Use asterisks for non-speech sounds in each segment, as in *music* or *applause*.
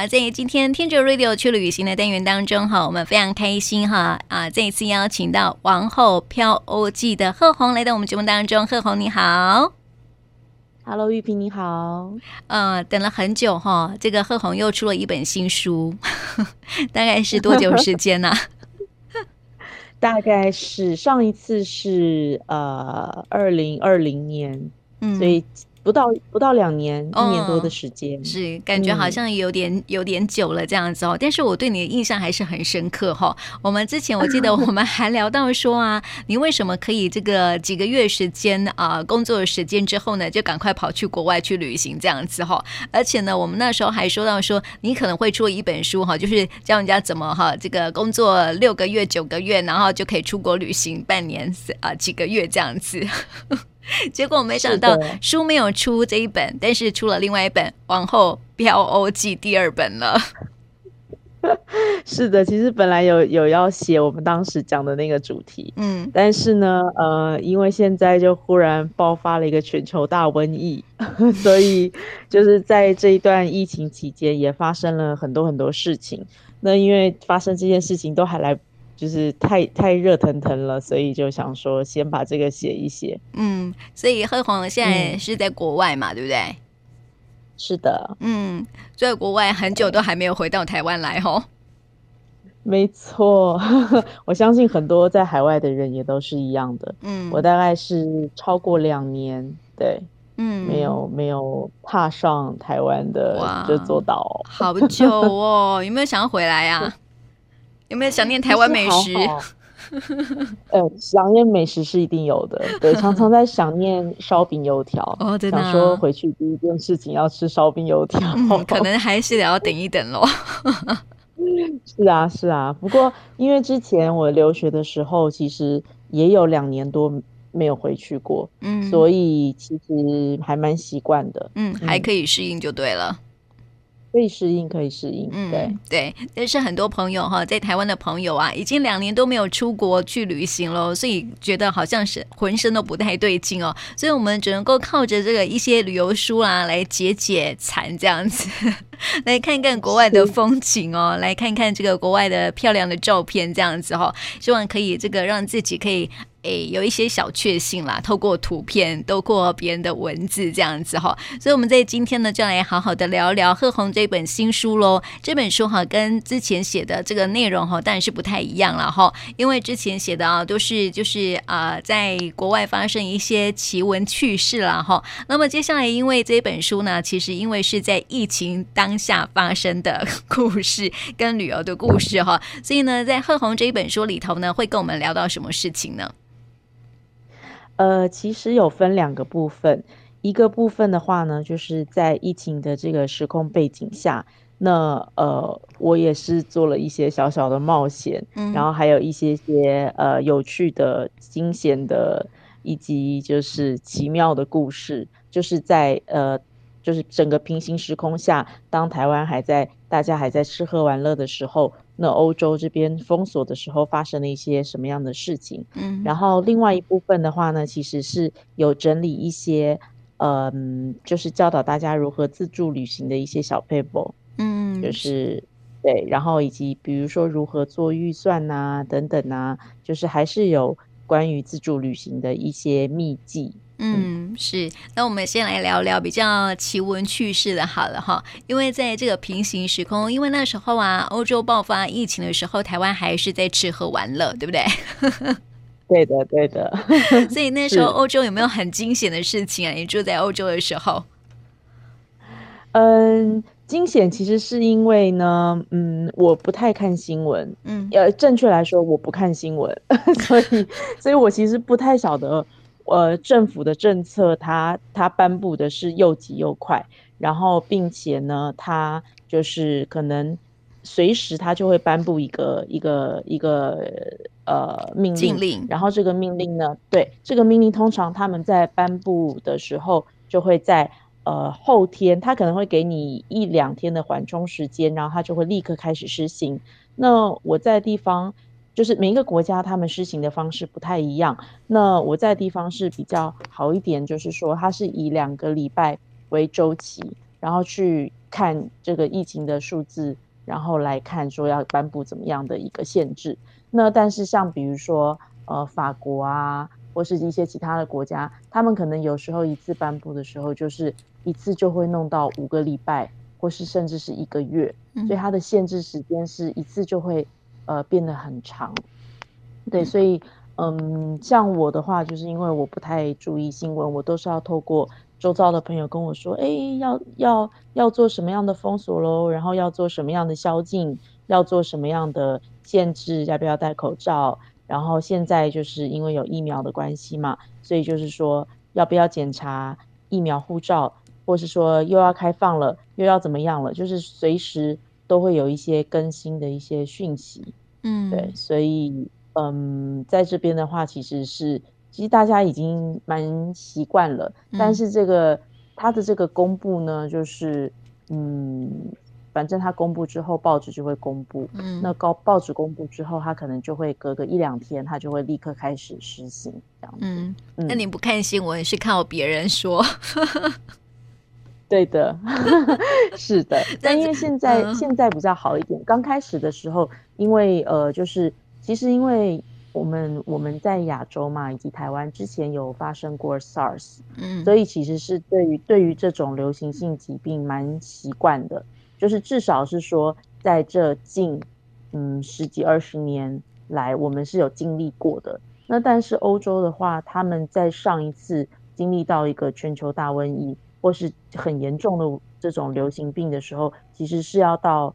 啊，在今天听着 Radio 去旅行的单元当中哈，我们非常开心哈啊，这一次邀请到《王后飘欧记》的贺红来到我们节目当中，贺红你好。Hello，玉萍你好。呃，等了很久哈，这个贺红又出了一本新书，*laughs* 大概是多久时间呢、啊？*laughs* 大概是上一次是呃二零二零年，嗯，所以。不到不到两年，一年多的时间，哦、是感觉好像有点、嗯、有点久了这样子哦。但是我对你的印象还是很深刻哈、哦。我们之前我记得我们还聊到说啊，*laughs* 你为什么可以这个几个月时间啊、呃、工作的时间之后呢，就赶快跑去国外去旅行这样子哈、哦。而且呢，我们那时候还说到说，你可能会出一本书哈，就是教人家怎么哈这个工作六个月、九个月，然后就可以出国旅行半年啊、呃、几个月这样子。*laughs* 结果我没想到书没有出这一本，但是出了另外一本《王后飘欧记》第二本了。*laughs* 是的，其实本来有有要写我们当时讲的那个主题，嗯，但是呢，呃，因为现在就忽然爆发了一个全球大瘟疫，*laughs* 所以就是在这一段疫情期间也发生了很多很多事情。那因为发生这件事情都还来。就是太太热腾腾了，所以就想说先把这个写一写。嗯，所以贺红现在是在国外嘛，嗯、对不对？是的，嗯，在国外很久都还没有回到台湾来吼。没错，*laughs* 我相信很多在海外的人也都是一样的。嗯，我大概是超过两年，对，嗯，没有没有踏上台湾的这座岛，好久哦，有没有想要回来呀、啊？*laughs* 有没有想念台湾美食？*laughs* 呃，想念美食是一定有的，对，*laughs* 常常在想念烧饼油条。哦，真的、啊。想说回去第一件事情要吃烧饼油条、嗯，可能还是得要等一等喽。*laughs* 是啊，是啊。不过因为之前我留学的时候，其实也有两年多没有回去过，嗯，所以其实还蛮习惯的，嗯，还可以适应就对了。可以适应，可以适应。嗯，对对，但是很多朋友哈，在台湾的朋友啊，已经两年都没有出国去旅行了，所以觉得好像是浑身都不太对劲哦。所以我们只能够靠着这个一些旅游书啊，来解解馋这样子，*laughs* 来看看国外的风景哦，来看看这个国外的漂亮的照片这样子哈、哦，希望可以这个让自己可以。诶，有一些小确幸啦，透过图片，透过别人的文字这样子哈，所以我们在今天呢，就来好好的聊聊贺红这本新书喽。这本书哈，跟之前写的这个内容哈，当然是不太一样了哈，因为之前写的啊，都是就是啊，在国外发生一些奇闻趣事了哈。那么接下来，因为这本书呢，其实因为是在疫情当下发生的故事跟旅游的故事哈，所以呢，在贺红这一本书里头呢，会跟我们聊到什么事情呢？呃，其实有分两个部分，一个部分的话呢，就是在疫情的这个时空背景下，那呃，我也是做了一些小小的冒险，嗯，然后还有一些些呃有趣的、惊险的，以及就是奇妙的故事，就是在呃，就是整个平行时空下，当台湾还在大家还在吃喝玩乐的时候。那欧洲这边封锁的时候发生了一些什么样的事情？嗯，然后另外一部分的话呢，其实是有整理一些，嗯，就是教导大家如何自助旅行的一些小撇步，嗯，就是对，然后以及比如说如何做预算呐、啊，等等啊，就是还是有关于自助旅行的一些秘技。嗯，是。那我们先来聊聊比较奇闻趣事的，好了哈。因为在这个平行时空，因为那时候啊，欧洲爆发疫情的时候，台湾还是在吃喝玩乐，对不对？*laughs* 对的，对的。所以那时候欧洲有没有很惊险的事情啊？你住在欧洲的时候？嗯，惊险其实是因为呢，嗯，我不太看新闻，嗯，呃，正确来说，我不看新闻，*laughs* 所以，*laughs* 所以我其实不太晓得。呃，政府的政策它，它它颁布的是又急又快，然后并且呢，它就是可能随时它就会颁布一个一个一个呃命令，令，然后这个命令呢，对这个命令，通常他们在颁布的时候就会在呃后天，他可能会给你一两天的缓冲时间，然后他就会立刻开始施行。那我在地方。就是每一个国家他们施行的方式不太一样。那我在的地方是比较好一点，就是说它是以两个礼拜为周期，然后去看这个疫情的数字，然后来看说要颁布怎么样的一个限制。那但是像比如说呃法国啊，或是一些其他的国家，他们可能有时候一次颁布的时候，就是一次就会弄到五个礼拜，或是甚至是一个月，所以它的限制时间是一次就会呃变得很长。对，所以嗯，像我的话，就是因为我不太注意新闻，我都是要透过周遭的朋友跟我说，哎，要要要做什么样的封锁喽，然后要做什么样的宵禁，要做什么样的限制，要不要戴口罩？然后现在就是因为有疫苗的关系嘛，所以就是说要不要检查疫苗护照，或是说又要开放了，又要怎么样了？就是随时都会有一些更新的一些讯息，嗯，对，所以。嗯，在这边的话，其实是其实大家已经蛮习惯了，嗯、但是这个它的这个公布呢，就是嗯，反正他公布之后，报纸就会公布，嗯，那高报纸公布之后，他可能就会隔个一两天，他就会立刻开始实行这样子。嗯，嗯，那你不看新闻是靠别人说？对的，*laughs* 是的，*laughs* 但因为现在、嗯、现在比较好一点，刚开始的时候，因为呃，就是。其实，因为我们我们在亚洲嘛，以及台湾之前有发生过 SARS，嗯，所以其实是对于对于这种流行性疾病蛮习惯的，就是至少是说在这近嗯十几二十年来，我们是有经历过的。那但是欧洲的话，他们在上一次经历到一个全球大瘟疫或是很严重的这种流行病的时候，其实是要到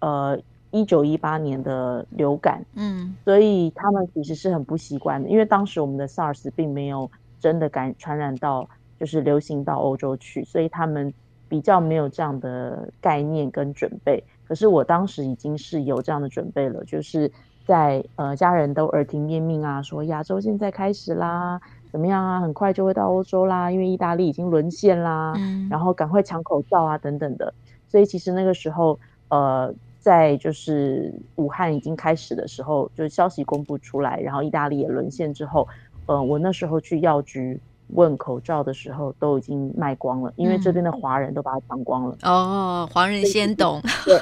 呃。一九一八年的流感，嗯，所以他们其实是很不习惯的，因为当时我们的 SARS 并没有真的感传染到，就是流行到欧洲去，所以他们比较没有这样的概念跟准备。可是我当时已经是有这样的准备了，就是在呃家人都耳提面命啊，说亚洲现在开始啦，怎么样啊，很快就会到欧洲啦，因为意大利已经沦陷啦，嗯，然后赶快抢口罩啊等等的。所以其实那个时候，呃。在就是武汉已经开始的时候，就是消息公布出来，然后意大利也沦陷之后，呃，我那时候去药局问口罩的时候，都已经卖光了，因为这边的华人都把它抢光了。嗯、哦，华人先懂，对，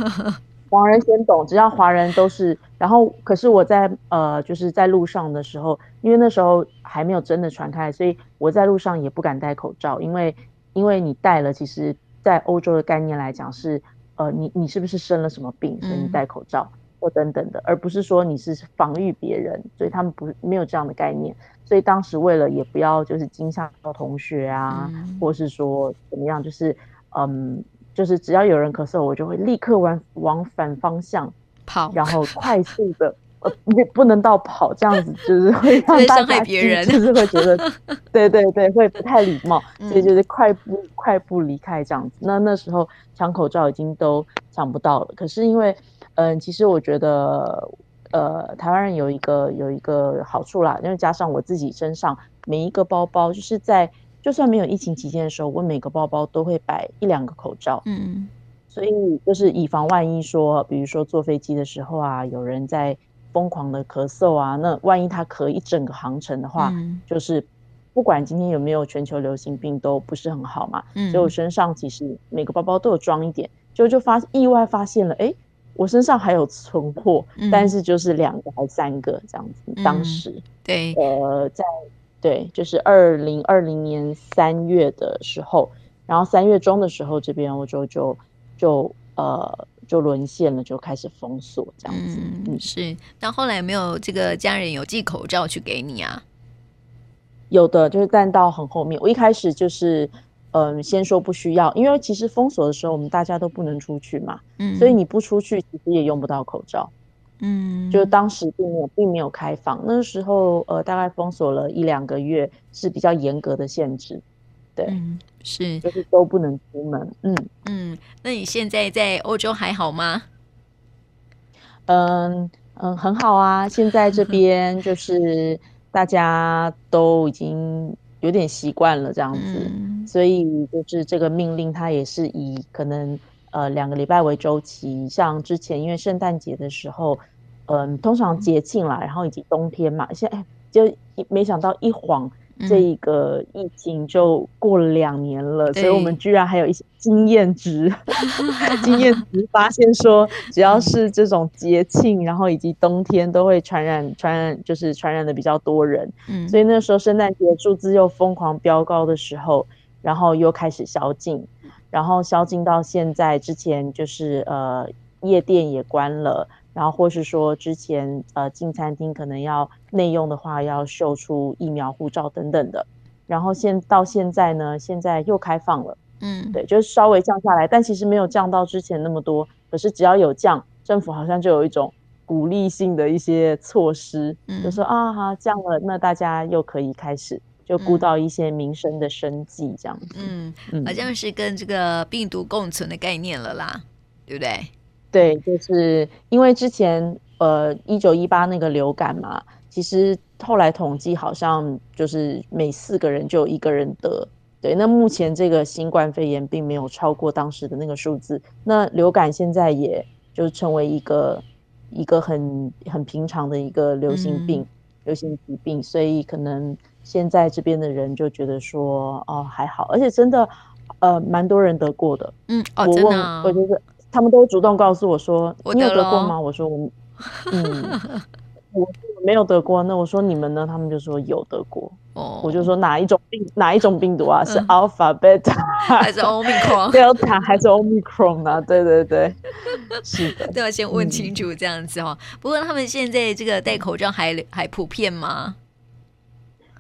华人先懂，只要华人都是。然后，可是我在呃，就是在路上的时候，因为那时候还没有真的传开，所以我在路上也不敢戴口罩，因为因为你戴了，其实在欧洲的概念来讲是。呃，你你是不是生了什么病，所以你戴口罩，嗯、或等等的，而不是说你是防御别人，所以他们不没有这样的概念。所以当时为了也不要就是惊吓到同学啊，嗯、或是说怎么样，就是嗯，就是只要有人咳嗽，我就会立刻往往反方向跑，然后快速的。呃，不不能到跑这样子，就是 *laughs* 会让大家别人，就是会觉得，*laughs* 对对对，会不太礼貌，所以就是快步快步离开这样子。那那时候抢口罩已经都抢不到了。可是因为，嗯、呃，其实我觉得，呃，台湾人有一个有一个好处啦，因为加上我自己身上每一个包包，就是在就算没有疫情期间的时候，我每个包包都会摆一两个口罩，嗯，所以就是以防万一说，比如说坐飞机的时候啊，有人在。疯狂的咳嗽啊，那万一他咳一整个航程的话，嗯、就是不管今天有没有全球流行病都不是很好嘛。嗯，所以我身上其实每个包包都有装一点，就就发意外发现了，哎，我身上还有存货，嗯、但是就是两个还三个这样子。嗯、当时对，呃，在对，就是二零二零年三月的时候，然后三月中的时候，这边欧洲就就呃。就沦陷了，就开始封锁这样子。嗯，是。但后来有没有这个家人有寄口罩去给你啊？有的，就是但到很后面。我一开始就是，嗯，先说不需要，因为其实封锁的时候我们大家都不能出去嘛，嗯，所以你不出去其实也用不到口罩。嗯，就当时并没有并没有开放，那时候呃大概封锁了一两个月，是比较严格的限制。对。嗯是，就是都不能出门。嗯嗯，那你现在在欧洲还好吗？嗯嗯，很好啊。现在这边就 *laughs* 是大家都已经有点习惯了这样子，嗯、所以就是这个命令它也是以可能呃两个礼拜为周期。像之前因为圣诞节的时候，嗯，通常节庆啦，然后以及冬天嘛，现在就没想到一晃。这一个疫情就过了两年了，嗯，所以我们居然还有一些经验值，*laughs* 经验值发现说，只要是这种节庆，然后以及冬天都会传染，传染就是传染的比较多人。嗯，所以那时候圣诞节数字又疯狂飙高的时候，然后又开始宵禁，然后宵禁到现在之前就是呃夜店也关了。然后，或是说之前呃进餐厅可能要内用的话，要秀出疫苗护照等等的。然后现到现在呢，现在又开放了，嗯，对，就是稍微降下来，但其实没有降到之前那么多。可是只要有降，政府好像就有一种鼓励性的一些措施，嗯、就说啊哈降了，那大家又可以开始就顾到一些民生的生计这样子。嗯，好像是跟这个病毒共存的概念了啦，对不对？对，就是因为之前呃一九一八那个流感嘛，其实后来统计好像就是每四个人就有一个人得。对，那目前这个新冠肺炎并没有超过当时的那个数字。那流感现在也就成为一个一个很很平常的一个流行病、嗯、流行疾病，所以可能现在这边的人就觉得说哦还好，而且真的呃蛮多人得过的。嗯，哦，我问我觉得。他们都主动告诉我说：“你有得过吗？”我说：*laughs* “我，嗯，我没有得过。”那我说：“你们呢？”他们就说：“有得过。”哦，我就说：“哪一种病？哪一种病毒啊？嗯、是 Alpha、Beta *laughs* 还是 Omicron、*laughs* Delta 还是 Omicron 啊？”对对对，是的，都要先问清楚这样子哈、哦。嗯、不过他们现在这个戴口罩还还普遍吗？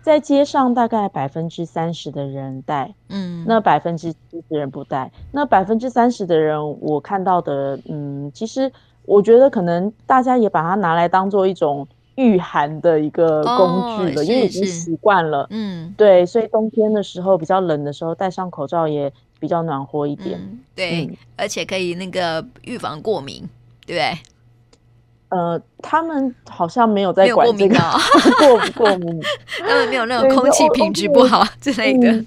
在街上大概百分之三十的人戴，嗯，那百分之七十人不戴。那百分之三十的人，我看到的，嗯，其实我觉得可能大家也把它拿来当做一种御寒的一个工具了，哦、因为已经习惯了，嗯，对，所以冬天的时候比较冷的时候戴上口罩也比较暖和一点，嗯、对、嗯，而且可以那个预防过敏，对不对？呃，他们好像没有在管这个过不 *laughs* 过敏，*laughs* 他们没有那种空气品质不好之类的。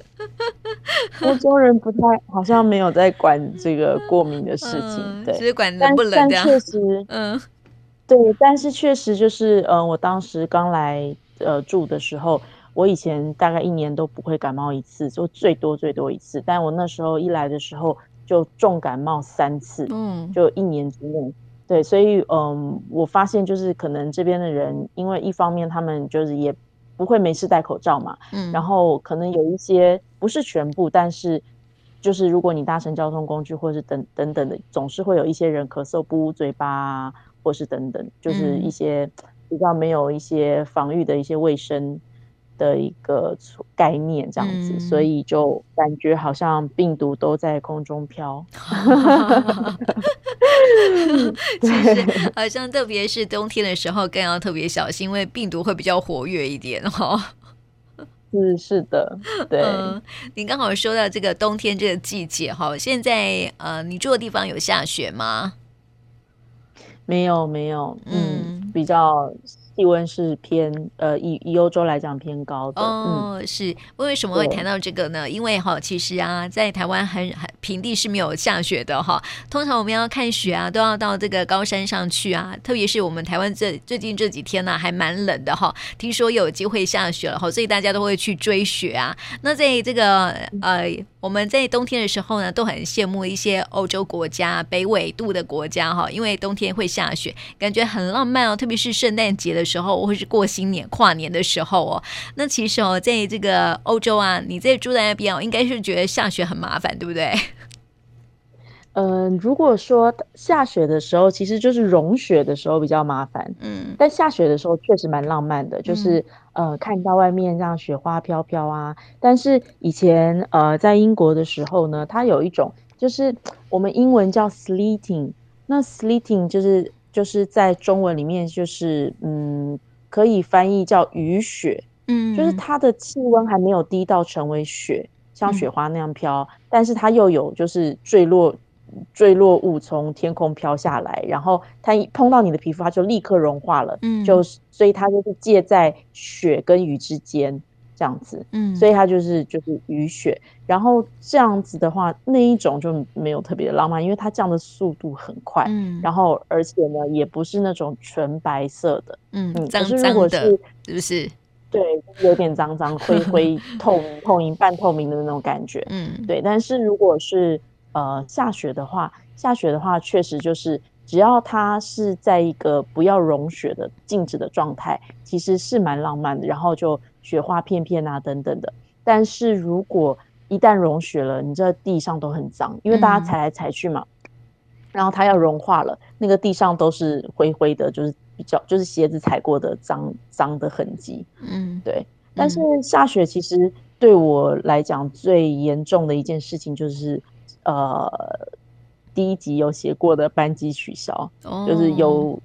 欧洲人不太好像没有在管这个过敏的事情，对，只是管冷不冷这样。确实，嗯，*laughs* 对，但是确实就是，嗯，我当时刚来呃住的时候，我以前大概一年都不会感冒一次，就最多最多一次。但我那时候一来的时候就重感冒三次，嗯，就一年之内。对，所以嗯，我发现就是可能这边的人，因为一方面他们就是也不会没事戴口罩嘛，嗯，然后可能有一些不是全部，但是就是如果你搭乘交通工具或是等等等的，总是会有一些人咳嗽不捂嘴巴啊，或是等等，就是一些比较没有一些防御的一些卫生。的一个概念这样子，嗯，所以就感觉好像病毒都在空中飘。*laughs* 其实好像特别是冬天的时候更要特别小心，因为病毒会比较活跃一点哈。*laughs* 是是的，对。嗯，你刚好说到这个冬天这个季节哈，现在呃，你住的地方有下雪吗？没有没有，嗯，比较。气温是偏呃，以以欧洲来讲偏高的哦，嗯、是为什么会谈到这个呢？因为哈，其实啊，在台湾很很平地是没有下雪的哈。通常我们要看雪啊，都要到这个高山上去啊。特别是我们台湾这最近这几天呢、啊，还蛮冷的哈。听说有机会下雪了哈，所以大家都会去追雪啊。那在这个呃。我们在冬天的时候呢，都很羡慕一些欧洲国家、北纬度的国家哈，因为冬天会下雪，感觉很浪漫哦。特别是圣诞节的时候，或是过新年、跨年的时候哦。那其实哦，在这个欧洲啊，你在住在那边哦，应该是觉得下雪很麻烦，对不对？*laughs* 嗯、呃，如果说下雪的时候，其实就是融雪的时候比较麻烦。嗯，但下雪的时候确实蛮浪漫的，就是、嗯、呃看到外面让雪花飘飘啊。但是以前呃在英国的时候呢，它有一种就是我们英文叫 sleeting，那 sleeting 就是就是在中文里面就是嗯可以翻译叫雨雪。嗯，就是它的气温还没有低到成为雪，像雪花那样飘，嗯、但是它又有就是坠落。坠落物从天空飘下来，然后它一碰到你的皮肤，它就立刻融化了。嗯，就是所以它就是介在雪跟雨之间这样子。嗯，所以它就是就是雨雪。然后这样子的话，那一种就没有特别的浪漫，因为它降的速度很快。嗯，然后而且呢，也不是那种纯白色的。嗯，脏脏的，是不是？对，有点脏脏、灰灰、*laughs* 透明、透明、半透明的那种感觉。嗯，对。但是如果是呃下雪的话，下雪的话确实就是只要它是在一个不要融雪的静止的状态，其实是蛮浪漫的。然后就雪花片片啊等等的。但是如果一旦融雪了，你这地上都很脏，因为大家踩来踩去嘛。嗯、然后它要融化了，那个地上都是灰灰的，就是。比较就是鞋子踩过的脏脏的痕迹，嗯，对。但是下雪其实对我来讲最严重的一件事情就是，呃，第一集有写过的班机取消，哦、就是有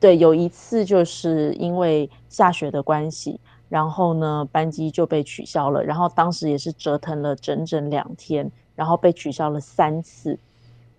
对有一次就是因为下雪的关系，然后呢班机就被取消了，然后当时也是折腾了整整两天，然后被取消了三次，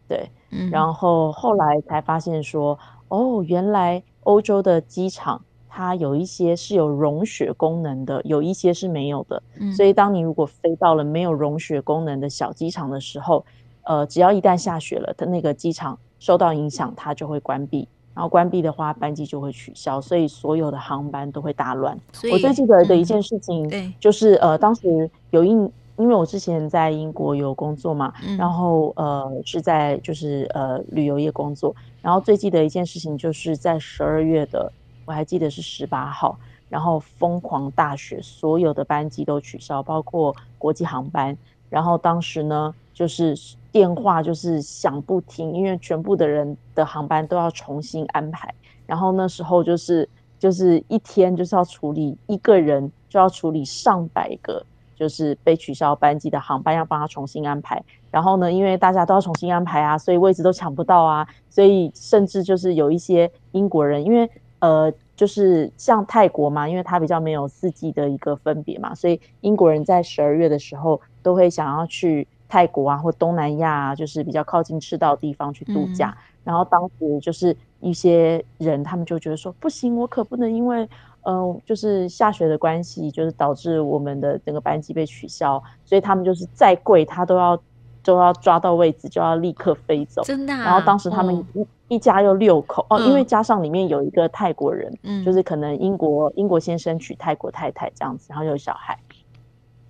对，嗯、然后后来才发现说，哦，原来。欧洲的机场，它有一些是有融雪功能的，有一些是没有的。嗯，所以当你如果飞到了没有融雪功能的小机场的时候，呃，只要一旦下雪了，它那个机场受到影响，它就会关闭。然后关闭的话，班机就会取消，所以所有的航班都会大乱。我最记得的一件事情，就是、嗯、呃，当时有一，因为我之前在英国有工作嘛，嗯、然后呃是在就是呃旅游业工作。然后最记得一件事情，就是在十二月的，我还记得是十八号，然后疯狂大雪，所有的班机都取消，包括国际航班。然后当时呢，就是电话就是响不停，因为全部的人的航班都要重新安排。然后那时候就是就是一天就是要处理一个人就要处理上百个。就是被取消班机的航班要帮他重新安排，然后呢，因为大家都要重新安排啊，所以位置都抢不到啊，所以甚至就是有一些英国人，因为呃，就是像泰国嘛，因为它比较没有四季的一个分别嘛，所以英国人在十二月的时候都会想要去泰国啊或东南亚啊，就是比较靠近赤道的地方去度假。嗯、然后当时就是一些人他们就觉得说，不行，我可不能因为。嗯，就是下雪的关系，就是导致我们的整个班机被取消，所以他们就是再贵，他都要都要抓到位置，就要立刻飞走。真的、啊。然后当时他们一家又六口哦，因为加上里面有一个泰国人，嗯，就是可能英国英国先生娶泰国太太这样子，然后有小孩，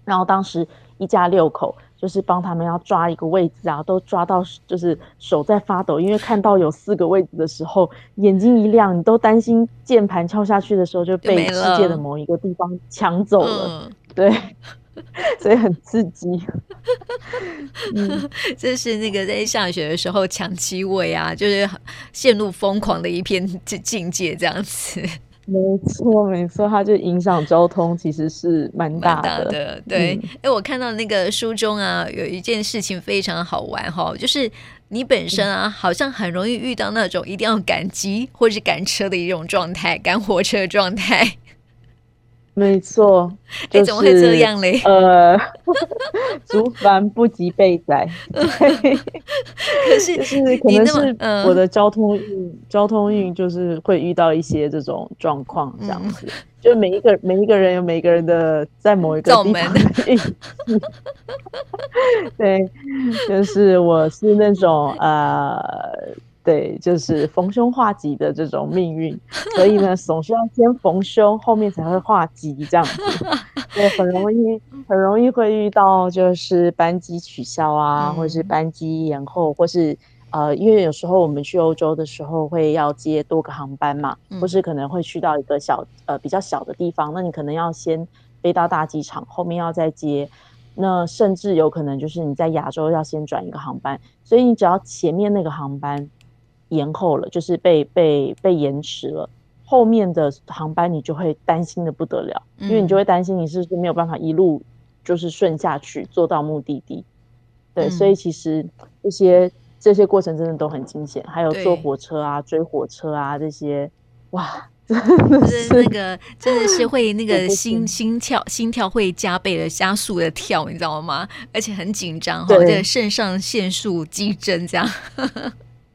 然后当时一家六口。就是帮他们要抓一个位置啊，都抓到就是手在发抖，因为看到有四个位置的时候，眼睛一亮，你都担心键盘敲下去的时候就被世界的某一个地方抢走了。嗯、对，*laughs* 所以很刺激。*laughs* 嗯，这是那个在下雪的时候抢机位啊，就是陷入疯狂的一片 *laughs* 境界这样子。没错，没错，它就影响交通，其实是蛮大的。大的对，哎、嗯，我看到那个书中啊，有一件事情非常好玩哈，就是你本身啊，好像很容易遇到那种一定要赶机或是赶车的一种状态，赶火车的状态。没错，哎、就是，怎么会这样嘞？呃，*laughs* 竹帆不及备载。可是，*laughs* 就是可能是我的交通运，嗯、交通运就是会遇到一些这种状况，这样子。嗯、就每一个每一个人有每一个人的在某一个地方的运 *laughs* 对，就是我是那种呃。对，就是逢凶化吉的这种命运，所以呢，总是要先逢凶，后面才会化吉这样子。对，很容易，很容易会遇到就是班机取消啊，或者是班机延后，或是呃，因为有时候我们去欧洲的时候会要接多个航班嘛，或是可能会去到一个小呃比较小的地方，那你可能要先飞到大机场，后面要再接，那甚至有可能就是你在亚洲要先转一个航班，所以你只要前面那个航班。延后了，就是被被被延迟了。后面的航班你就会担心的不得了，嗯、因为你就会担心你是不是没有办法一路就是顺下去坐到目的地。对，嗯、所以其实这些这些过程真的都很惊险，还有坐火车啊、追火车啊这些，哇，真的是那个真的是会那个心心跳心跳会加倍的加速的跳，你知道吗？而且很紧张哈，这个肾上腺素激增这样。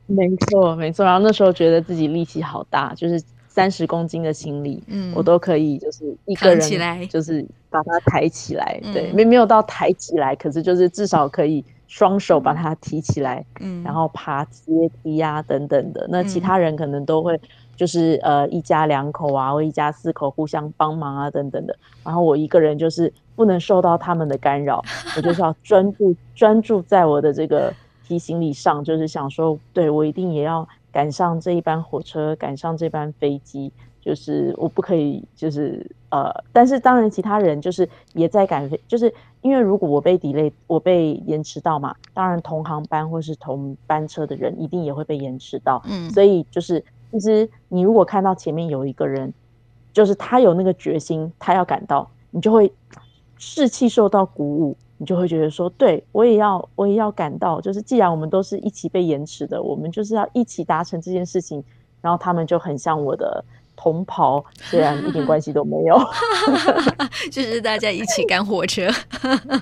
没错，没错。然后那时候觉得自己力气好大，就是三十公斤的行李，嗯，我都可以，就是一个人，就是把它抬起来。起来对，没、嗯、没有到抬起来，可是就是至少可以双手把它提起来，嗯，然后爬阶梯呀、啊、等等的。那其他人可能都会就是呃一家两口啊，或一家四口互相帮忙啊等等的。然后我一个人就是不能受到他们的干扰，我就是要专注专注在我的这个提行李上，就是想说，对，我一定也要赶上这一班火车，赶上这班飞机。就是我不可以，就是呃，但是当然其他人就是也在赶飞，就是因为如果我被 delay，我被延迟到嘛，当然同航班或是同班车的人一定也会被延迟到，嗯，所以就是其实你如果看到前面有一个人，就是他有那个决心，他要赶到，你就会士气受到鼓舞，你就会觉得说，对，我也要，我也要赶到，就是既然我们都是一起被延迟的，我们就是要一起达成这件事情，然后他们就很像我的。同袍虽然一点关系都没有，*laughs* *laughs* 就是大家一起赶火车，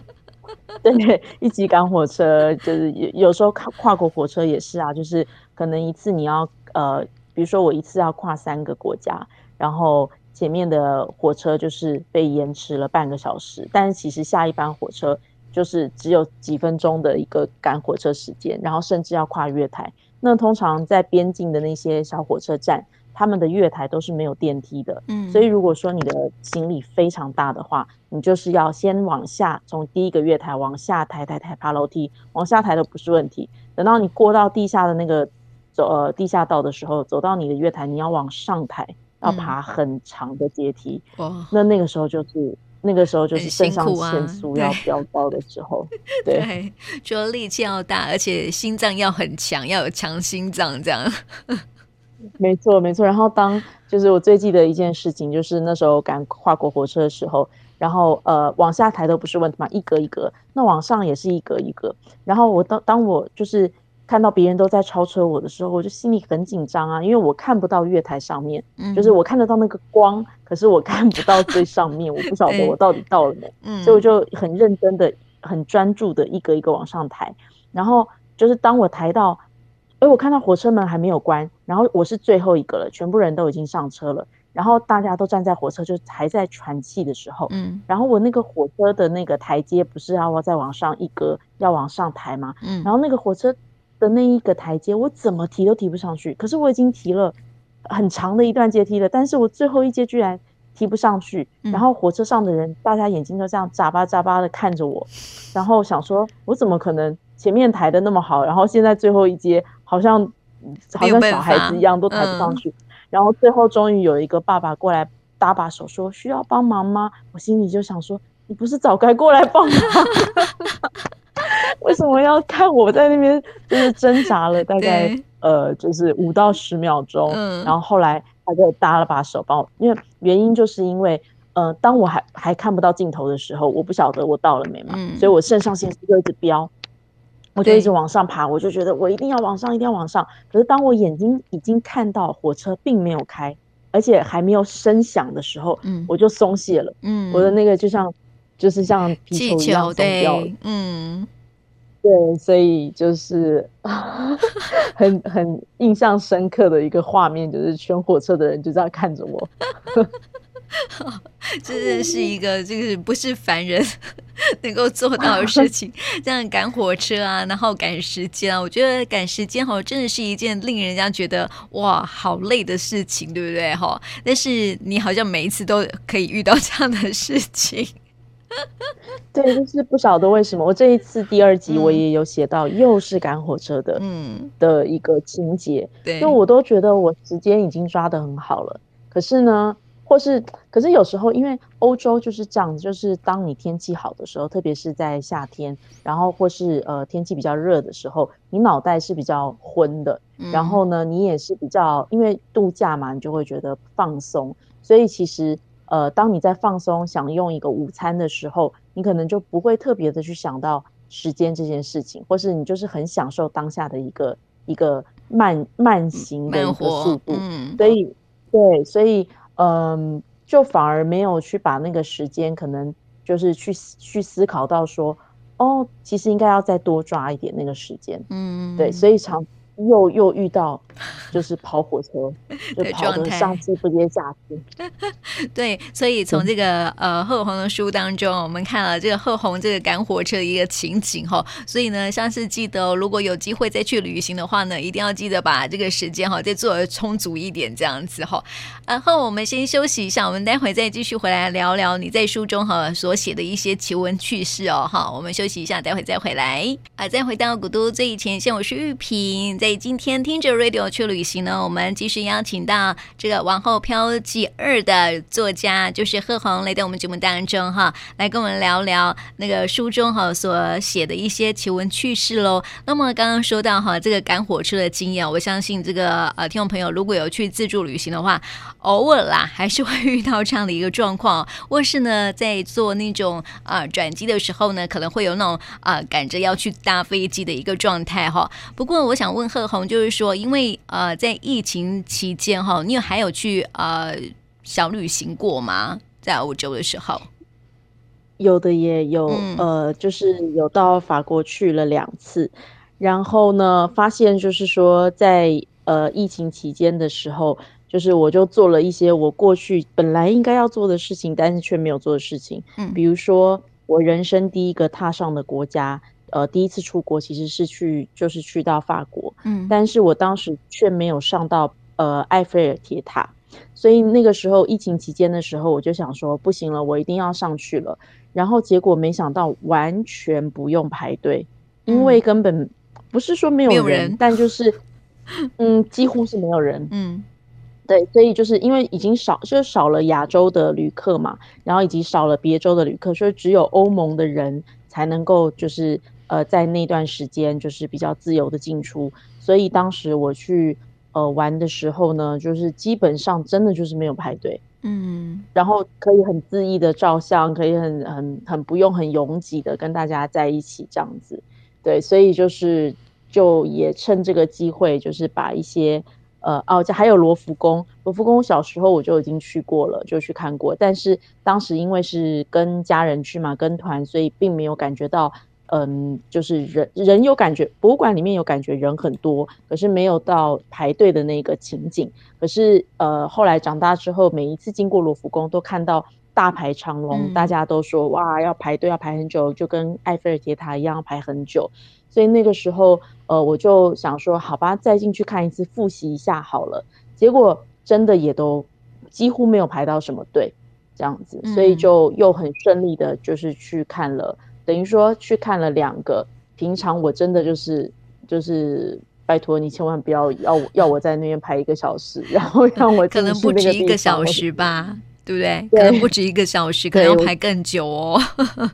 *laughs* 对，一起赶火车，就是有有时候跨跨国火车也是啊，就是可能一次你要呃，比如说我一次要跨三个国家，然后前面的火车就是被延迟了半个小时，但是其实下一班火车就是只有几分钟的一个赶火车时间，然后甚至要跨月台，那通常在边境的那些小火车站。他们的月台都是没有电梯的，嗯，所以如果说你的行李非常大的话，你就是要先往下，从第一个月台往下抬抬抬，爬楼梯，往下抬都不是问题。等到你过到地下的那个走呃地下道的时候，走到你的月台，你要往上抬，要爬很长的阶梯，嗯，那那个时候就是那个时候就是肾上腺 *laughs* 素要飙高的时候，*laughs* 对，对，除了力气要大，而且心脏要很强，要有强心脏这样。*laughs* 没错，没错。然后当就是我最记得一件事情，就是那时候赶跨国火车的时候，然后呃往下抬都不是问题嘛，一格一格，那往上也是一格一格。然后我当当我就是看到别人都在超车我的时候，我就心里很紧张啊，因为我看不到月台上面，嗯、就是我看得到那个光，可是我看不到最上面，我不晓得我到底到了没，嗯、所以我就很认真的、很专注的一格一格往上抬。然后就是当我抬到。哎，我看到火车门还没有关，然后我是最后一个了，全部人都已经上车了，然后大家都站在火车就还在喘气的时候，嗯，然后我那个火车的那个台阶不是要再往上一格，要往上抬吗？嗯，然后那个火车的那一个台阶，我怎么提都提不上去，可是我已经提了很长的一段阶梯了，但是我最后一阶居然提不上去，然后火车上的人大家眼睛都这样眨巴眨巴的看着我，然后想说，我怎么可能前面抬的那么好，然后现在最后一阶。好像好像小孩子一样都抬不上去，嗯、然后最后终于有一个爸爸过来搭把手说，需要帮忙吗？我心里就想说，你不是早该过来帮忙？*laughs* *laughs* 为什么要看我在那边就是挣扎了大概呃就是五到十秒钟，嗯、然后后来他就搭了把手帮我，因为原因就是因为呃当我还还看不到镜头的时候，我不晓得我到了没嘛，嗯、所以我肾上腺素就一直飙。我就一直往上爬，我就觉得我一定要往上，一定要往上。可是当我眼睛已经看到火车并没有开，而且还没有声响的时候，嗯，我就松懈了，嗯，我的那个就像就是像皮球一样松掉了，嗯，对，所以就是 *laughs* 很很印象深刻的一个画面，就是全火车的人就这样看着我。*laughs* 真的是一个，就是不是凡人 *laughs* 能够做到的事情。这样赶火车啊，然后赶时间啊，我觉得赶时间哈，真的是一件令人家觉得哇，好累的事情，对不对哈？但是你好像每一次都可以遇到这样的事情。*laughs* 对，就是不晓得为什么，我这一次第二集我也有写到，又是赶火车的，嗯，的一个情节。对，因为我都觉得我时间已经抓得很好了，可是呢。或是，可是有时候，因为欧洲就是这样子，就是当你天气好的时候，特别是在夏天，然后或是呃天气比较热的时候，你脑袋是比较昏的，然后呢，你也是比较因为度假嘛，你就会觉得放松，所以其实呃，当你在放松享用一个午餐的时候，你可能就不会特别的去想到时间这件事情，或是你就是很享受当下的一个一个慢慢行的一个速度，嗯，所以对，所以。嗯，就反而没有去把那个时间，可能就是去去思考到说，哦，其实应该要再多抓一点那个时间。嗯，对，所以常又又遇到就是跑火车，*laughs* 就跑的上气不接下气。*laughs* 对，所以从这个呃贺红的书当中，我们看了这个贺红这个赶火车的一个情景哈。所以呢，像是记得如果有机会再去旅行的话呢，一定要记得把这个时间哈再做的充足一点，这样子哈。然后我们先休息一下，我们待会再继续回来聊聊你在书中哈所写的一些奇闻趣事哦哈。我们休息一下，待会再回来啊，再回到古都最前线，我是玉萍，在今天听着 Radio 去旅行呢，我们继续邀请到这个《王后飘记二》的作家，就是贺红来到我们节目当中哈，来跟我们聊聊那个书中哈所写的一些奇闻趣事喽。那么刚刚说到哈这个赶火车的经验，我相信这个呃听众朋友如果有去自助旅行的话，偶尔啦还是会遇到这样的一个状况，或是呢在做那种啊转机的时候呢，可能会有那种啊赶着要去搭飞机的一个状态哈。不过我想问贺红，就是说因为呃在疫情期间哈，你有还有去呃小旅行过吗？在欧洲的时候？有的也有，嗯、呃，就是有到法国去了两次，然后呢，发现就是说在呃疫情期间的时候，就是我就做了一些我过去本来应该要做的事情，但是却没有做的事情。嗯，比如说我人生第一个踏上的国家，呃，第一次出国其实是去就是去到法国，嗯，但是我当时却没有上到呃埃菲尔铁塔，所以那个时候疫情期间的时候，我就想说不行了，我一定要上去了。然后结果没想到完全不用排队，因为根本不是说没有人，有人但就是 *laughs* 嗯，几乎是没有人。嗯，对，所以就是因为已经少，就是少了亚洲的旅客嘛，然后以及少了别州的旅客，所以只有欧盟的人才能够就是呃在那段时间就是比较自由的进出。所以当时我去呃玩的时候呢，就是基本上真的就是没有排队。嗯，然后可以很恣意的照相，可以很很很不用很拥挤的跟大家在一起这样子，对，所以就是就也趁这个机会，就是把一些呃哦，这还有罗浮宫，罗浮宫小时候我就已经去过了，就去看过，但是当时因为是跟家人去嘛，跟团，所以并没有感觉到。嗯，就是人人有感觉，博物馆里面有感觉人很多，可是没有到排队的那个情景。可是呃，后来长大之后，每一次经过罗浮宫，都看到大排长龙，嗯、大家都说哇，要排队要排很久，就跟埃菲尔铁塔一样排很久。所以那个时候，呃，我就想说，好吧，再进去看一次，复习一下好了。结果真的也都几乎没有排到什么队，这样子，所以就又很顺利的，就是去看了。等于说去看了两个，平常我真的就是就是拜托你千万不要要要我在那边排一个小时，然后让我可能不止一个小时吧，对不对？对，可能不止一个小时，可能要排更久哦。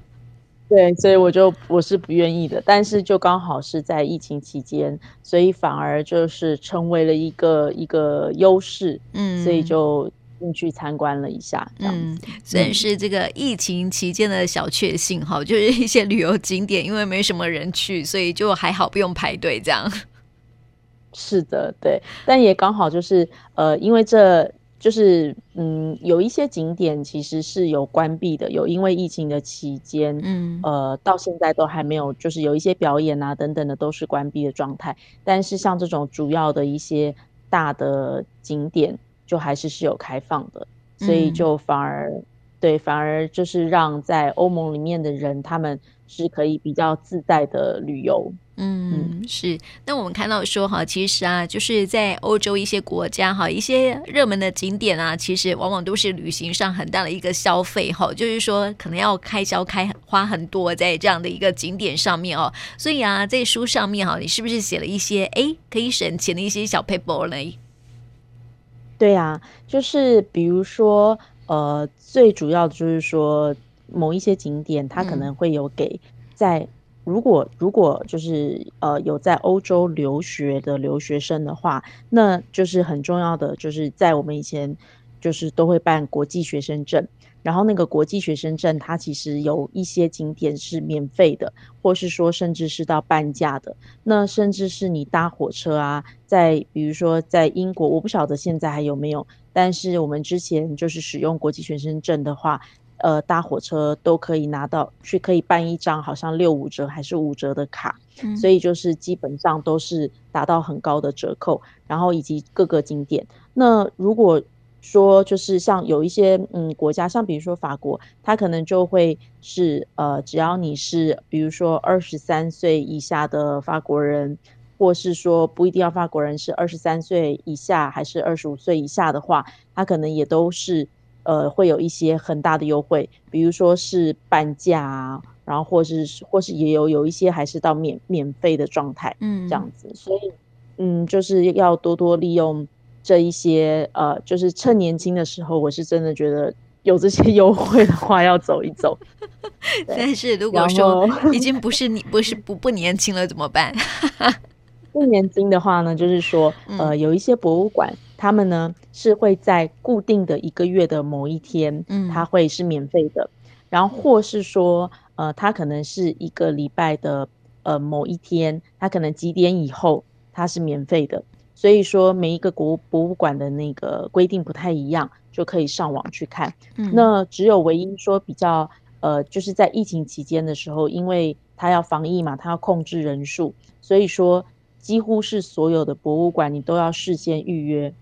*laughs* 对，所以我就我是不愿意的，但是就刚好是在疫情期间，所以反而就是成为了一个一个优势，嗯，所以就。进去参观了一下，这样子，嗯，算是这个疫情期间的小确幸哈，就是一些旅游景点，因为没什么人去，所以就还好，不用排队这样。是的，对，但也刚好就是呃，因为这就是嗯，有一些景点其实是有关闭的，有因为疫情的期间，嗯，呃，到现在都还没有，就是有一些表演啊等等的都是关闭的状态。但是像这种主要的一些大的景点。就还是是有开放的，所以就反而、嗯、对，反而就是让在欧盟里面的人，他们是可以比较自在的旅游。嗯，嗯是。那我们看到说哈，其实啊，就是在欧洲一些国家哈，一些热门的景点啊，其实往往都是旅行上很大的一个消费哈，就是说可能要开销开花很多在这样的一个景点上面哦。所以啊，在书上面哈，你是不是写了一些哎可以省钱的一些小 paper 呢？对啊，就是比如说，呃，最主要的就是说，某一些景点它可能会有给在，如果如果就是呃有在欧洲留学的留学生的话，那就是很重要的，就是在我们以前就是都会办国际学生证。然后那个国际学生证，它其实有一些景点是免费的，或是说甚至是到半价的。那甚至是你搭火车啊，在比如说在英国，我不晓得现在还有没有，但是我们之前就是使用国际学生证的话，呃搭火车都可以拿到去，可以办一张好像六五折还是五折的卡，嗯，所以就是基本上都是达到很高的折扣，然后以及各个景点。那如果说就是像有一些嗯国家，像比如说法国，它可能就会是呃，只要你是比如说二十三岁以下的法国人，或是说不一定要法国人是二十三岁以下还是二十五岁以下的话，它可能也都是呃会有一些很大的优惠，比如说是半价啊，然后或是或是也有有一些还是到免免费的状态，嗯，这样子，所以嗯就是要多多利用。这一些呃，就是趁年轻的时候，我是真的觉得有这些 *laughs* 优惠的话，要走一走。*laughs* 但是如果说已经不是你不是不不年轻了，怎么办？*laughs* 不年轻的话呢，就是说呃，有一些博物馆，他们呢是会在固定的一个月的某一天，嗯，它会是免费的。然后或是说呃，它可能是一个礼拜的呃某一天，它可能几点以后它是免费的。所以说，每一个国博物馆的那个规定不太一样，就可以上网去看。嗯、那只有唯一说比较，呃，就是在疫情期间的时候，因为他要防疫嘛，他要控制人数，所以说几乎是所有的博物馆你都要事先预约，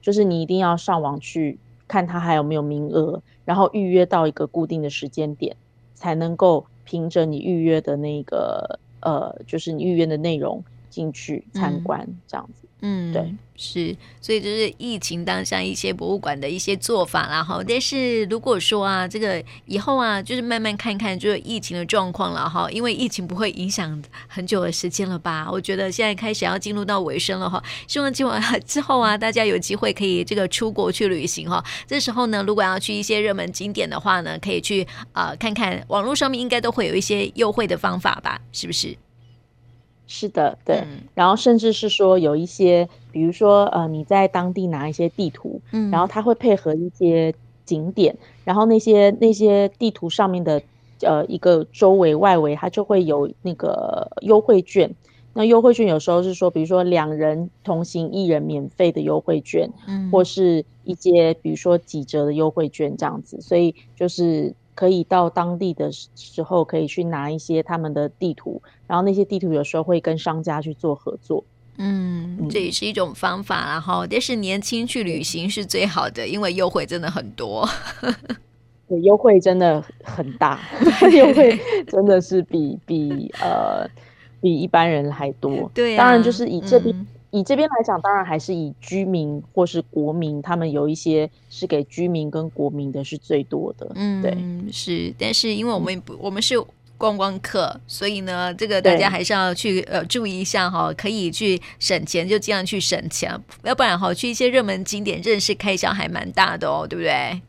就是你一定要上网去看他还有没有名额，然后预约到一个固定的时间点，才能够凭着你预约的那个，呃，就是你预约的内容进去参观，嗯、这样子。嗯，对，是，所以就是疫情当下一些博物馆的一些做法啦，哈。但是如果说啊，这个以后啊，就是慢慢看看就是疫情的状况了哈，因为疫情不会影响很久的时间了吧？我觉得现在开始要进入到尾声了哈。希望今晚之后啊，大家有机会可以这个出国去旅行哈。这时候呢，如果要去一些热门景点的话呢，可以去啊、呃、看看网络上面应该都会有一些优惠的方法吧？是不是？是的，对、嗯，然后甚至是说有一些，比如说呃，你在当地拿一些地图，嗯，然后它会配合一些景点，然后那些那些地图上面的呃一个周围外围，它就会有那个优惠券。那优惠券有时候是说，比如说两人同行一人免费的优惠券，嗯，或是一些比如说几折的优惠券这样子，所以就是。可以到当地的时候，可以去拿一些他们的地图，然后那些地图有时候会跟商家去做合作。嗯，这也是一种方法，然后但是年轻去旅行是最好的，因为优惠真的很多。*laughs* 对，优惠真的很大，优惠真的是比比呃比一般人还多。对啊，当然就是以这边。嗯以这边来讲，当然还是以居民或是国民，他们有一些是给居民跟国民的是最多的。嗯，对，是。但是因为我们不，我们是观光客，所以呢，这个大家还是要去呃注意一下哈，可以去省钱就尽量去省钱，要不然哈，去一些热门景点，真的是开销还蛮大的哦，对不对？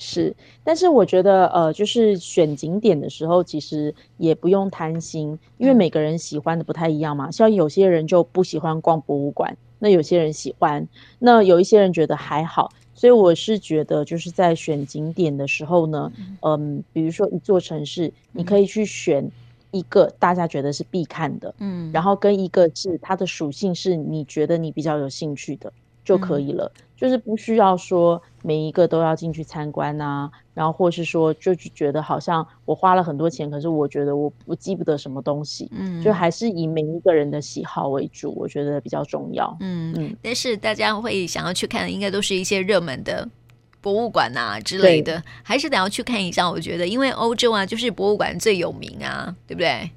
是，但是我觉得，呃，就是选景点的时候，其实也不用贪心，因为每个人喜欢的不太一样嘛。像有些人就不喜欢逛博物馆，那有些人喜欢，那有一些人觉得还好。所以我是觉得，就是在选景点的时候呢，嗯，比如说一座城市，你可以去选一个大家觉得是必看的，嗯，然后跟一个是它的属性是你觉得你比较有兴趣的。就可以了，就是不需要说每一个都要进去参观啊，然后或是说就是觉得好像我花了很多钱，可是我觉得我我记不得什么东西，嗯，就还是以每一个人的喜好为主，我觉得比较重要，嗯嗯。但是大家会想要去看的，应该都是一些热门的博物馆啊之类的，还是得要去看一下。我觉得，因为欧洲啊，就是博物馆最有名啊，对不对？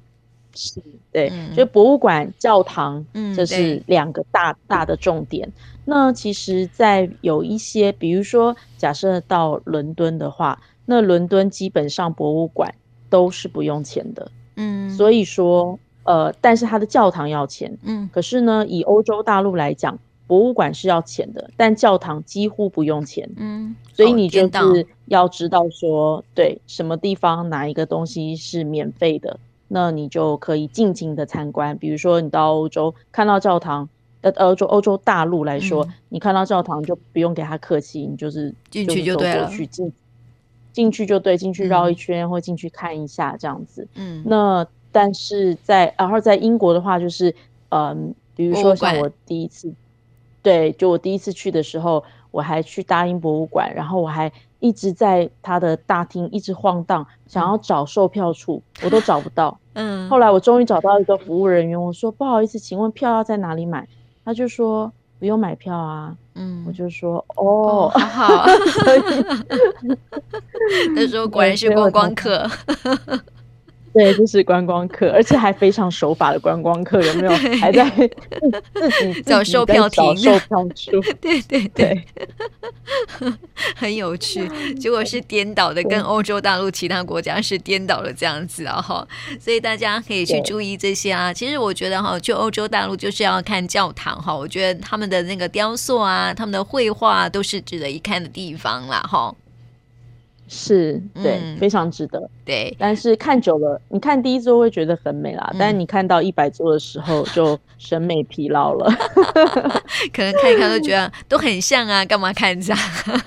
是，对，嗯、就博物馆、教堂，嗯，这是两个大大的重点。那其实，在有一些，比如说，假设到伦敦的话，那伦敦基本上博物馆都是不用钱的，嗯，所以说，呃，但是它的教堂要钱，嗯，可是呢，以欧洲大陆来讲，博物馆是要钱的，但教堂几乎不用钱，嗯，所以你就是要知道说，对，什么地方哪一个东西是免费的，那你就可以尽情的参观，比如说你到欧洲看到教堂。呃，欧洲欧洲大陆来说，嗯，你看到教堂就不用给他客气，你就是进去就对了，去进进去就对，进去绕一圈，嗯，或进去看一下这样子。嗯，那但是在然后在英国的话，就是嗯，比如说像我第一次，对，就我第一次去的时候，我还去大英博物馆，然后我还一直在他的大厅一直晃荡，想要找售票处，我都找不到。*laughs* 嗯，后来我终于找到一个服务人员，我说不好意思，请问票要在哪里买？他就说不用买票啊。嗯，我就说哦，好好。那时候果然是观光客。对，就是观光客，而且还非常守法的观光客，有没有？还在自己找售票亭、售票处。*laughs* 对对对，*laughs* 很有趣。结果是颠倒的，跟欧洲大陆其他国家是颠倒了这样子啊哈。所以大家可以去注意这些啊。其实我觉得哈，去欧洲大陆就是要看教堂哈。我觉得他们的那个雕塑啊，他们的绘画都是值得一看的地方啦哈。是对、嗯，非常值得。对，但是看久了，你看第一座会觉得很美啦，嗯、但是你看到一百座的时候，*laughs* 就审美疲劳了。可能看一看都觉得都很像啊，干嘛看这样？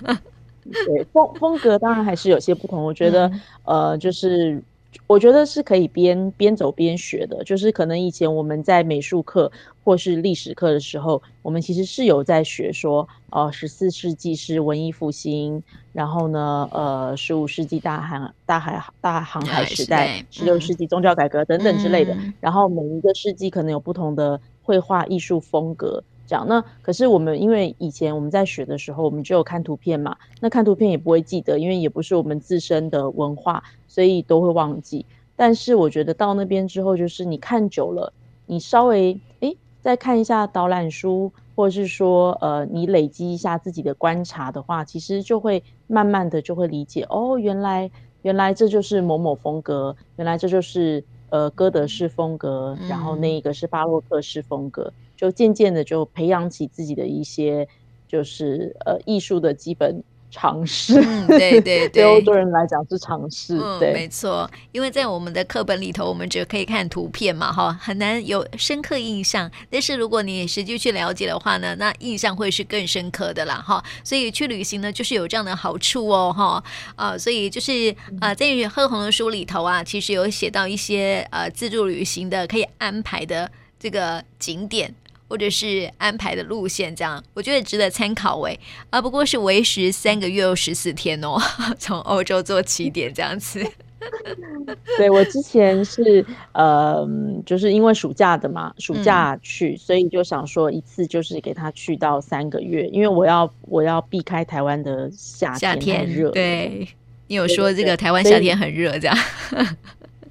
*laughs* 对，风风格当然还是有些不同。我觉得，嗯、呃，就是。我觉得是可以边边走边学的，就是可能以前我们在美术课或是历史课的时候，我们其实是有在学说，呃，十四世纪是文艺复兴，然后呢，呃，十五世纪大航大海大航海时代，十六世纪宗教改革等等之类的，嗯，然后每一个世纪可能有不同的绘画艺术风格。这样那可是我们因为以前我们在学的时候，我们只有看图片嘛，那看图片也不会记得，因为也不是我们自身的文化，所以都会忘记。但是我觉得到那边之后，就是你看久了，你稍微诶再看一下导览书，或者是说呃你累积一下自己的观察的话，其实就会慢慢的就会理解哦，原来原来这就是某某风格，原来这就是呃哥德式风格，然后那一个是巴洛克式风格。嗯就渐渐的就培养起自己的一些，就是呃艺术的基本常识。嗯，对对对，对欧洲人来讲是尝试。嗯，对，没错。因为在我们的课本里头，我们只可以看图片嘛，哈，很难有深刻印象。但是如果你实际去了解的话呢，那印象会是更深刻的啦，哈。所以去旅行呢，就是有这样的好处哦，哈。啊，所以就是啊、呃，在贺红的书里头啊，其实有写到一些呃自助旅行的可以安排的这个景点。或者是安排的路线，这样我觉得值得参考诶。啊，不过是为时三个月又十四天哦，*laughs* 从欧洲做起点这样子。*laughs* 对，我之前是呃，就是因为暑假的嘛，暑假去，嗯，所以就想说一次就是给他去到三个月，因为我要我要避开台湾的夏天太热。对，你有说这个台湾夏天很热这样。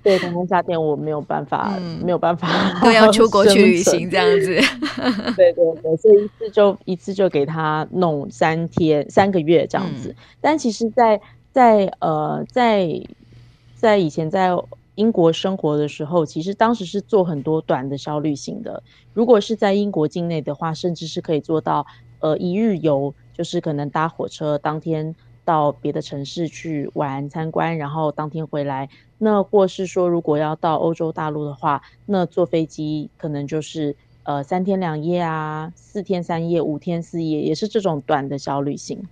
对，台湾夏天我没有办法，嗯、没有办法 *laughs* 都要出国去旅行这样子。*laughs* 对对对，所以一次就一次就给他弄三天三个月这样子。嗯、但其实在，在在呃在在以前在英国生活的时候，其实当时是做很多短的小旅行的。如果是在英国境内的话，甚至是可以做到呃一日游，就是可能搭火车当天到别的城市去玩参观，然后当天回来。那或是说，如果要到欧洲大陆的话，那坐飞机可能就是呃三天两夜啊，四天三夜，五天四夜，也是这种短的小旅行。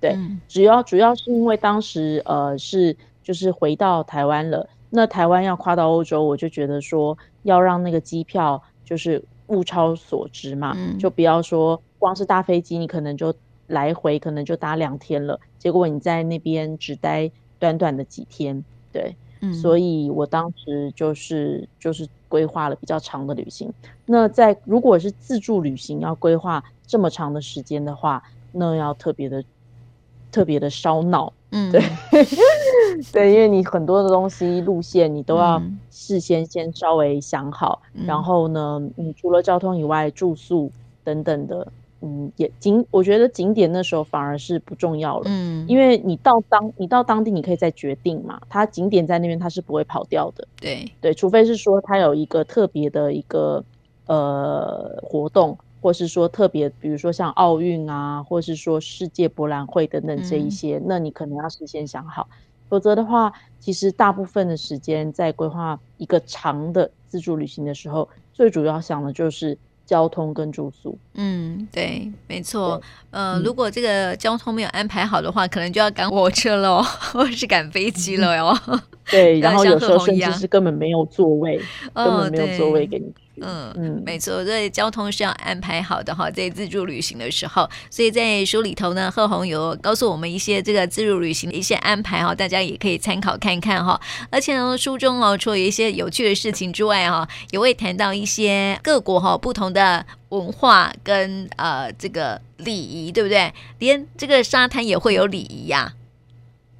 对，嗯、主要主要是因为当时呃是就是回到台湾了，那台湾要跨到欧洲，我就觉得说要让那个机票就是物超所值嘛，嗯、就不要说光是搭飞机，你可能就来回可能就搭两天了，结果你在那边只待短短的几天，对。嗯，所以我当时就是就是规划了比较长的旅行。那在如果是自助旅行要规划这么长的时间的话，那要特别的特别的烧脑。嗯，*laughs* 对 *laughs* 对，因为你很多的东西路线你都要事先先稍微想好，嗯，然后呢，你除了交通以外，住宿等等的。嗯，也景，我觉得景点那时候反而是不重要了，嗯，因为你到当，你到当地，你可以再决定嘛。它景点在那边，它是不会跑掉的，对对，除非是说它有一个特别的一个呃活动，或是说特别，比如说像奥运啊，或是说世界博览会等等这一些，嗯，那你可能要事先想好，否则的话，其实大部分的时间在规划一个长的自助旅行的时候，最主要想的就是。交通跟住宿，嗯，对，没错，呃，如果这个交通没有安排好的话，可能就要赶火车喽，*laughs* 或是赶飞机了哟。对，*laughs* 然后有时候甚至是根本没有座位，根本没有座位给你。嗯嗯，没错，所以交通是要安排好的哈，在自助旅行的时候，所以在书里头呢，贺红有告诉我们一些这个自助旅行的一些安排哈，大家也可以参考看看哈。而且呢，书中哦，除了一些有趣的事情之外哈，也会谈到一些各国哈不同的文化跟呃这个礼仪，对不对？连这个沙滩也会有礼仪呀、啊。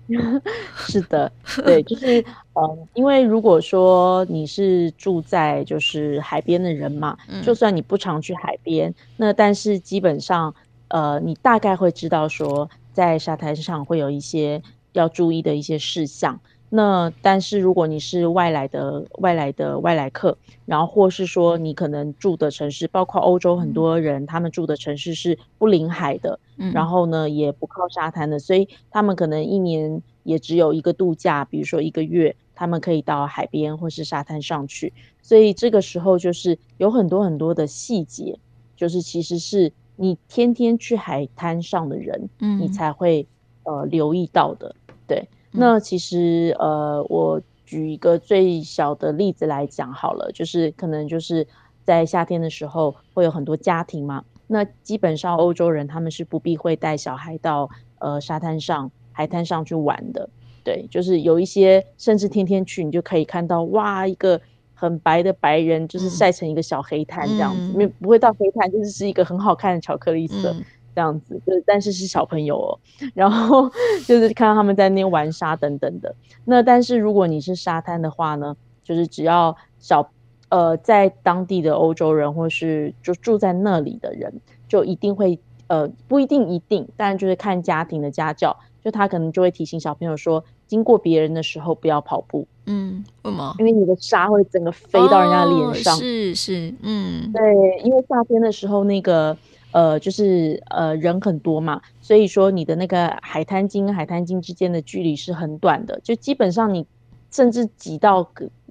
*laughs* 是的，对，就是嗯，因为如果说你是住在就是海边的人嘛，嗯、就算你不常去海边，那但是基本上呃，你大概会知道说，在沙滩上会有一些要注意的一些事项。那但是如果你是外来的外来的外来客，然后或是说你可能住的城市，包括欧洲很多人，他们住的城市是不临海的，嗯，然后呢也不靠沙滩的，所以他们可能一年也只有一个度假，比如说一个月，他们可以到海边或是沙滩上去，所以这个时候就是有很多很多的细节，就是其实是你天天去海滩上的人，嗯，你才会呃留意到的，对。那其实，呃，我举一个最小的例子来讲好了，就是可能就是在夏天的时候会有很多家庭嘛，那基本上欧洲人他们是不避讳带小孩到呃沙滩上、海滩上去玩的，对，就是有一些甚至天天去，你就可以看到哇，一个很白的白人就是晒成一个小黑炭这样子，没、嗯、不会到黑炭，就是是一个很好看的巧克力色。嗯这样子，就是但是是小朋友哦，*laughs* 然后 *laughs* 就是看到他们在那边玩沙等等的。那但是如果你是沙滩的话呢，就是只要小呃在当地的欧洲人或是就住在那里的人，就一定会呃不一定一定，但就是看家庭的家教，就他可能就会提醒小朋友说，经过别人的时候不要跑步。嗯，为什么？因为你的沙会整个飞到人家脸上。哦，是是，嗯，对，因为夏天的时候那个。呃，就是呃人很多嘛，所以说你的那个海滩巾跟海滩巾之间的距离是很短的，就基本上你甚至挤到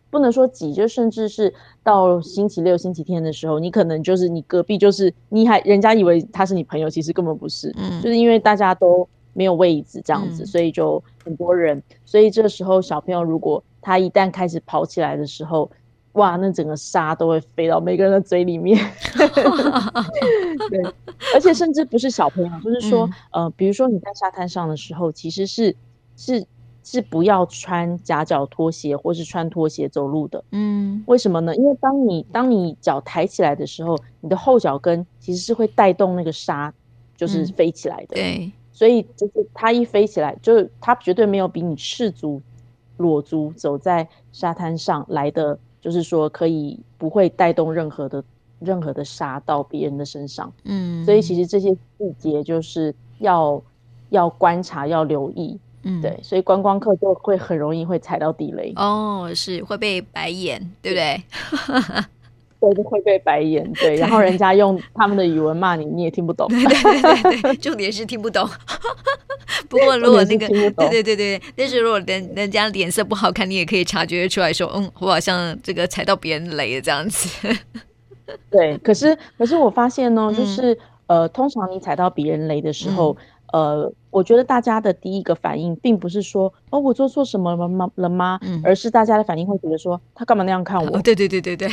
不能说挤，就甚至是到星期六、星期天的时候，你可能就是你隔壁就是你还人家以为他是你朋友，其实根本不是，嗯，就是因为大家都没有位置这样子，嗯，所以就很多人，所以这个时候小朋友如果他一旦开始跑起来的时候。哇，那整个沙都会飞到每个人的嘴里面。*laughs* *laughs* 对，而且甚至不是小朋友，就是说，嗯、呃，比如说你在沙滩上的时候，其实是是是不要穿夹脚拖鞋或是穿拖鞋走路的。嗯，为什么呢？因为当你当你脚抬起来的时候，你的后脚跟其实是会带动那个沙，就是飞起来的。嗯、对，所以就是它一飞起来，就是它绝对没有比你赤足裸足走在沙滩上来的。就是说，可以不会带动任何的任何的杀到别人的身上，嗯，所以其实这些细节就是要要观察，要留意，嗯，对，所以观光客就会很容易会踩到地雷，哦，是会被白眼，对不对？*laughs* 对，就会被白眼，对，然后人家用他们的语文骂你，你也听不懂，对对对对，*laughs* *laughs* 重点是听不懂。不过，如果那个对对对对，但是如果人人家脸色不好看，你也可以察觉出来说，嗯，我好像这个踩到别人雷了这样子。*laughs* 对，可是可是我发现呢，就是、嗯、呃，通常你踩到别人雷的时候。嗯呃，我觉得大家的第一个反应并不是说哦，我做错什么了吗了吗？嗯，而是大家的反应会觉得说他干嘛那样看我？哦、对对对对对，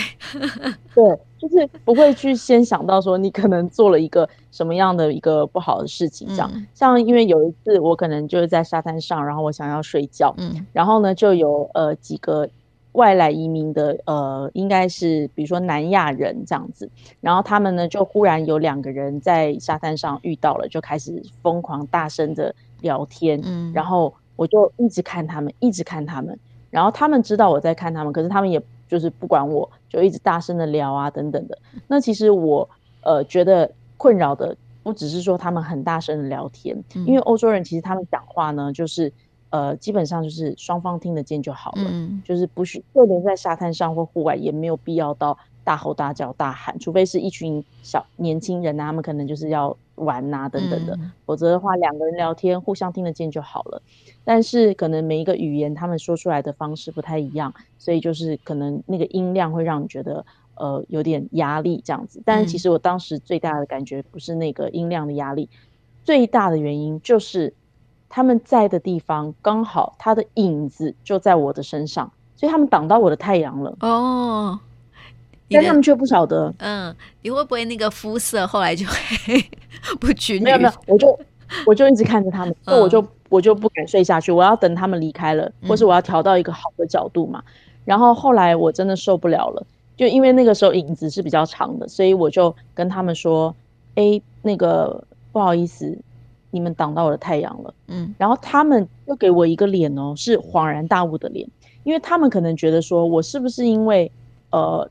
对，就是不会去先想到说你可能做了一个什么样的一个不好的事情，这样。嗯、像因为有一次我可能就是在沙滩上，然后我想要睡觉，嗯，然后呢就有呃几个。外来移民的呃，应该是比如说南亚人这样子，然后他们呢就忽然有两个人在沙滩上遇到了，就开始疯狂大声的聊天，嗯，然后我就一直看他们，一直看他们，然后他们知道我在看他们，可是他们也就是不管我，就一直大声的聊啊等等的。那其实我呃觉得困扰的不只是说他们很大声的聊天，嗯，因为欧洲人其实他们讲话呢就是。呃，基本上就是双方听得见就好了，嗯、就是不需就连在沙滩上或户外也没有必要到大吼大叫、大喊，除非是一群小年轻人啊，他们可能就是要玩啊等等的，嗯、否则的话两个人聊天互相听得见就好了。但是可能每一个语言他们说出来的方式不太一样，所以就是可能那个音量会让你觉得呃有点压力这样子。但是其实我当时最大的感觉不是那个音量的压力，最大的原因就是。他们在的地方刚好他的影子就在我的身上，所以他们挡到我的太阳了。哦，但他们却不晓得。嗯，你会不会那个肤色后来就 *laughs* 会不均匀？没有没有，我就我就一直看着他们，*laughs* 所以我就、嗯、我就不敢睡下去，我要等他们离开了，或是我要调到一个好的角度嘛。嗯、然后后来我真的受不了了，就因为那个时候影子是比较长的，所以我就跟他们说：“哎，那个不好意思。”你们挡到我的太阳了，嗯，然后他们又给我一个脸哦，是恍然大悟的脸，因为他们可能觉得说我是不是因为，呃，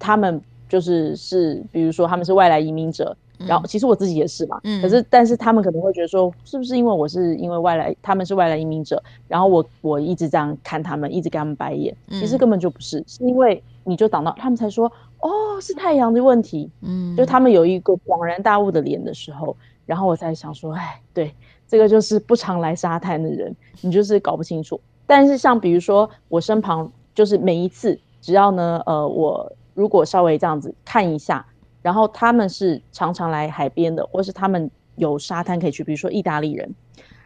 他们就是是，比如说他们是外来移民者，嗯、然后其实我自己也是嘛，嗯，可是但是他们可能会觉得说，是不是因为我是因为外来，他们是外来移民者，然后我我一直这样看他们，一直给他们白眼，其实根本就不是，是因为你就挡到，他们才说，哦，是太阳的问题，嗯，就他们有一个恍然大悟的脸的时候。然后我在想说，哎，对，这个就是不常来沙滩的人，你就是搞不清楚。但是像比如说我身旁，就是每一次只要呢，呃，我如果稍微这样子看一下，然后他们是常常来海边的，或是他们有沙滩可以去，比如说意大利人，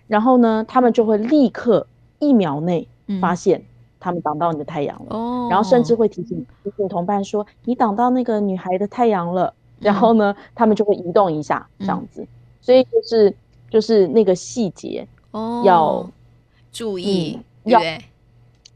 然后呢，他们就会立刻一秒内发现他们挡到你的太阳了，嗯、然后甚至会提醒提醒同伴说，你挡到那个女孩的太阳了，然后呢，嗯、他们就会移动一下，这样子。嗯所以就是就是那个细节哦，要注意，嗯、要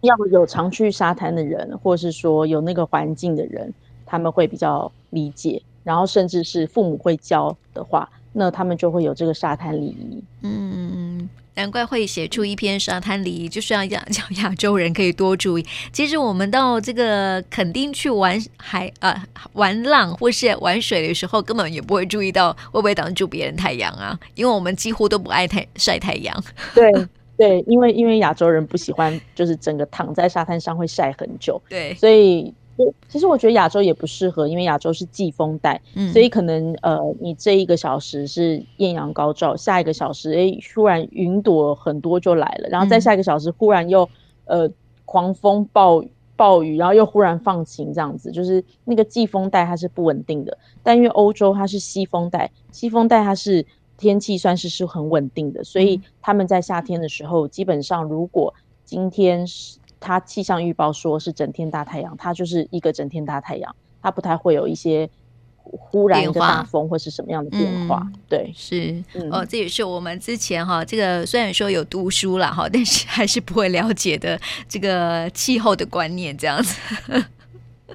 要有常去沙滩的人，或是说有那个环境的人，他们会比较理解。然后甚至是父母会教的话，那他们就会有这个沙滩礼仪。嗯。难怪会写出一篇沙滩礼仪，就是要讲叫亚洲人可以多注意。其实我们到这个垦丁去玩海啊、呃、玩浪或是玩水的时候，根本也不会注意到会不会挡住别人太阳啊，因为我们几乎都不爱太晒太阳。对对，因为因为亚洲人不喜欢，就是整个躺在沙滩上会晒很久。对，所以。其实我觉得亚洲也不适合，因为亚洲是季风带，嗯、所以可能呃，你这一个小时是艳阳高照，下一个小时哎，突然云朵很多就来了，然后再下一个小时忽然又呃狂风暴雨暴雨，然后又忽然放晴，这样子就是那个季风带它是不稳定的。但因为欧洲它是西风带，西风带它是天气算是是很稳定的，所以他们在夏天的时候，基本上如果今天是。它气象预报说是整天大太阳，它就是一个整天大太阳，它不太会有一些忽然一个大风或是什么样的变化。嗯、对，是、嗯、哦，这也是我们之前哈，这个虽然说有读书了哈，但是还是不会了解的这个气候的观念这样子。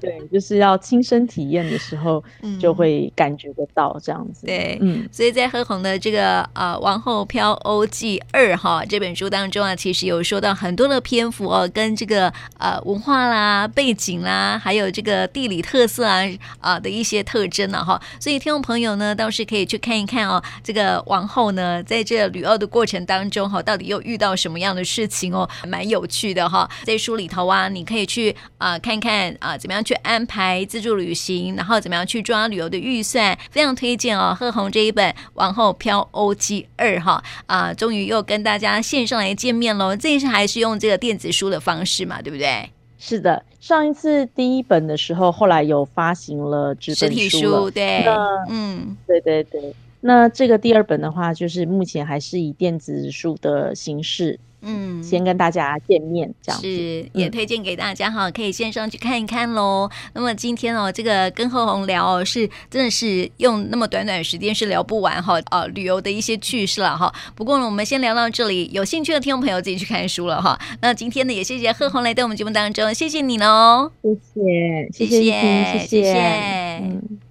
对，就是要亲身体验的时候，就会感觉得到这样子。嗯、对，嗯，所以在何红的这个呃《王后飘欧记二》哈这本书当中啊，其实有说到很多的篇幅哦，跟这个呃文化啦、背景啦，还有这个地理特色啊啊、呃、的一些特征呢哈。所以听众朋友呢，倒是可以去看一看哦，这个王后呢，在这旅游的过程当中哈，到底又遇到什么样的事情哦，蛮有趣的哈。在书里头啊，你可以去啊、呃、看看啊、呃，怎么样去安排自助旅行，然后怎么样去抓旅游的预算，非常推荐哦。贺红这一本《王后飘 O G 二》哈啊，终于又跟大家线上来见面喽。这一次还是用这个电子书的方式嘛，对不对？是的，上一次第一本的时候，后来有发行了纸本书了，实体书，对，那嗯，对对对。那这个第二本的话，就是目前还是以电子书的形式。嗯，先跟大家见面，这样子是也推荐给大家哈，可以线上去看一看喽。那么今天哦，这个跟贺红聊哦，是真的是用那么短短时间是聊不完哈，呃，旅游的一些趣事了哈。不过呢，我们先聊到这里，有兴趣的听众朋友自己去看书了哈。那今天呢，也谢谢贺红来到我们节目当中，谢谢你喽，谢谢，谢谢，谢谢，谢谢。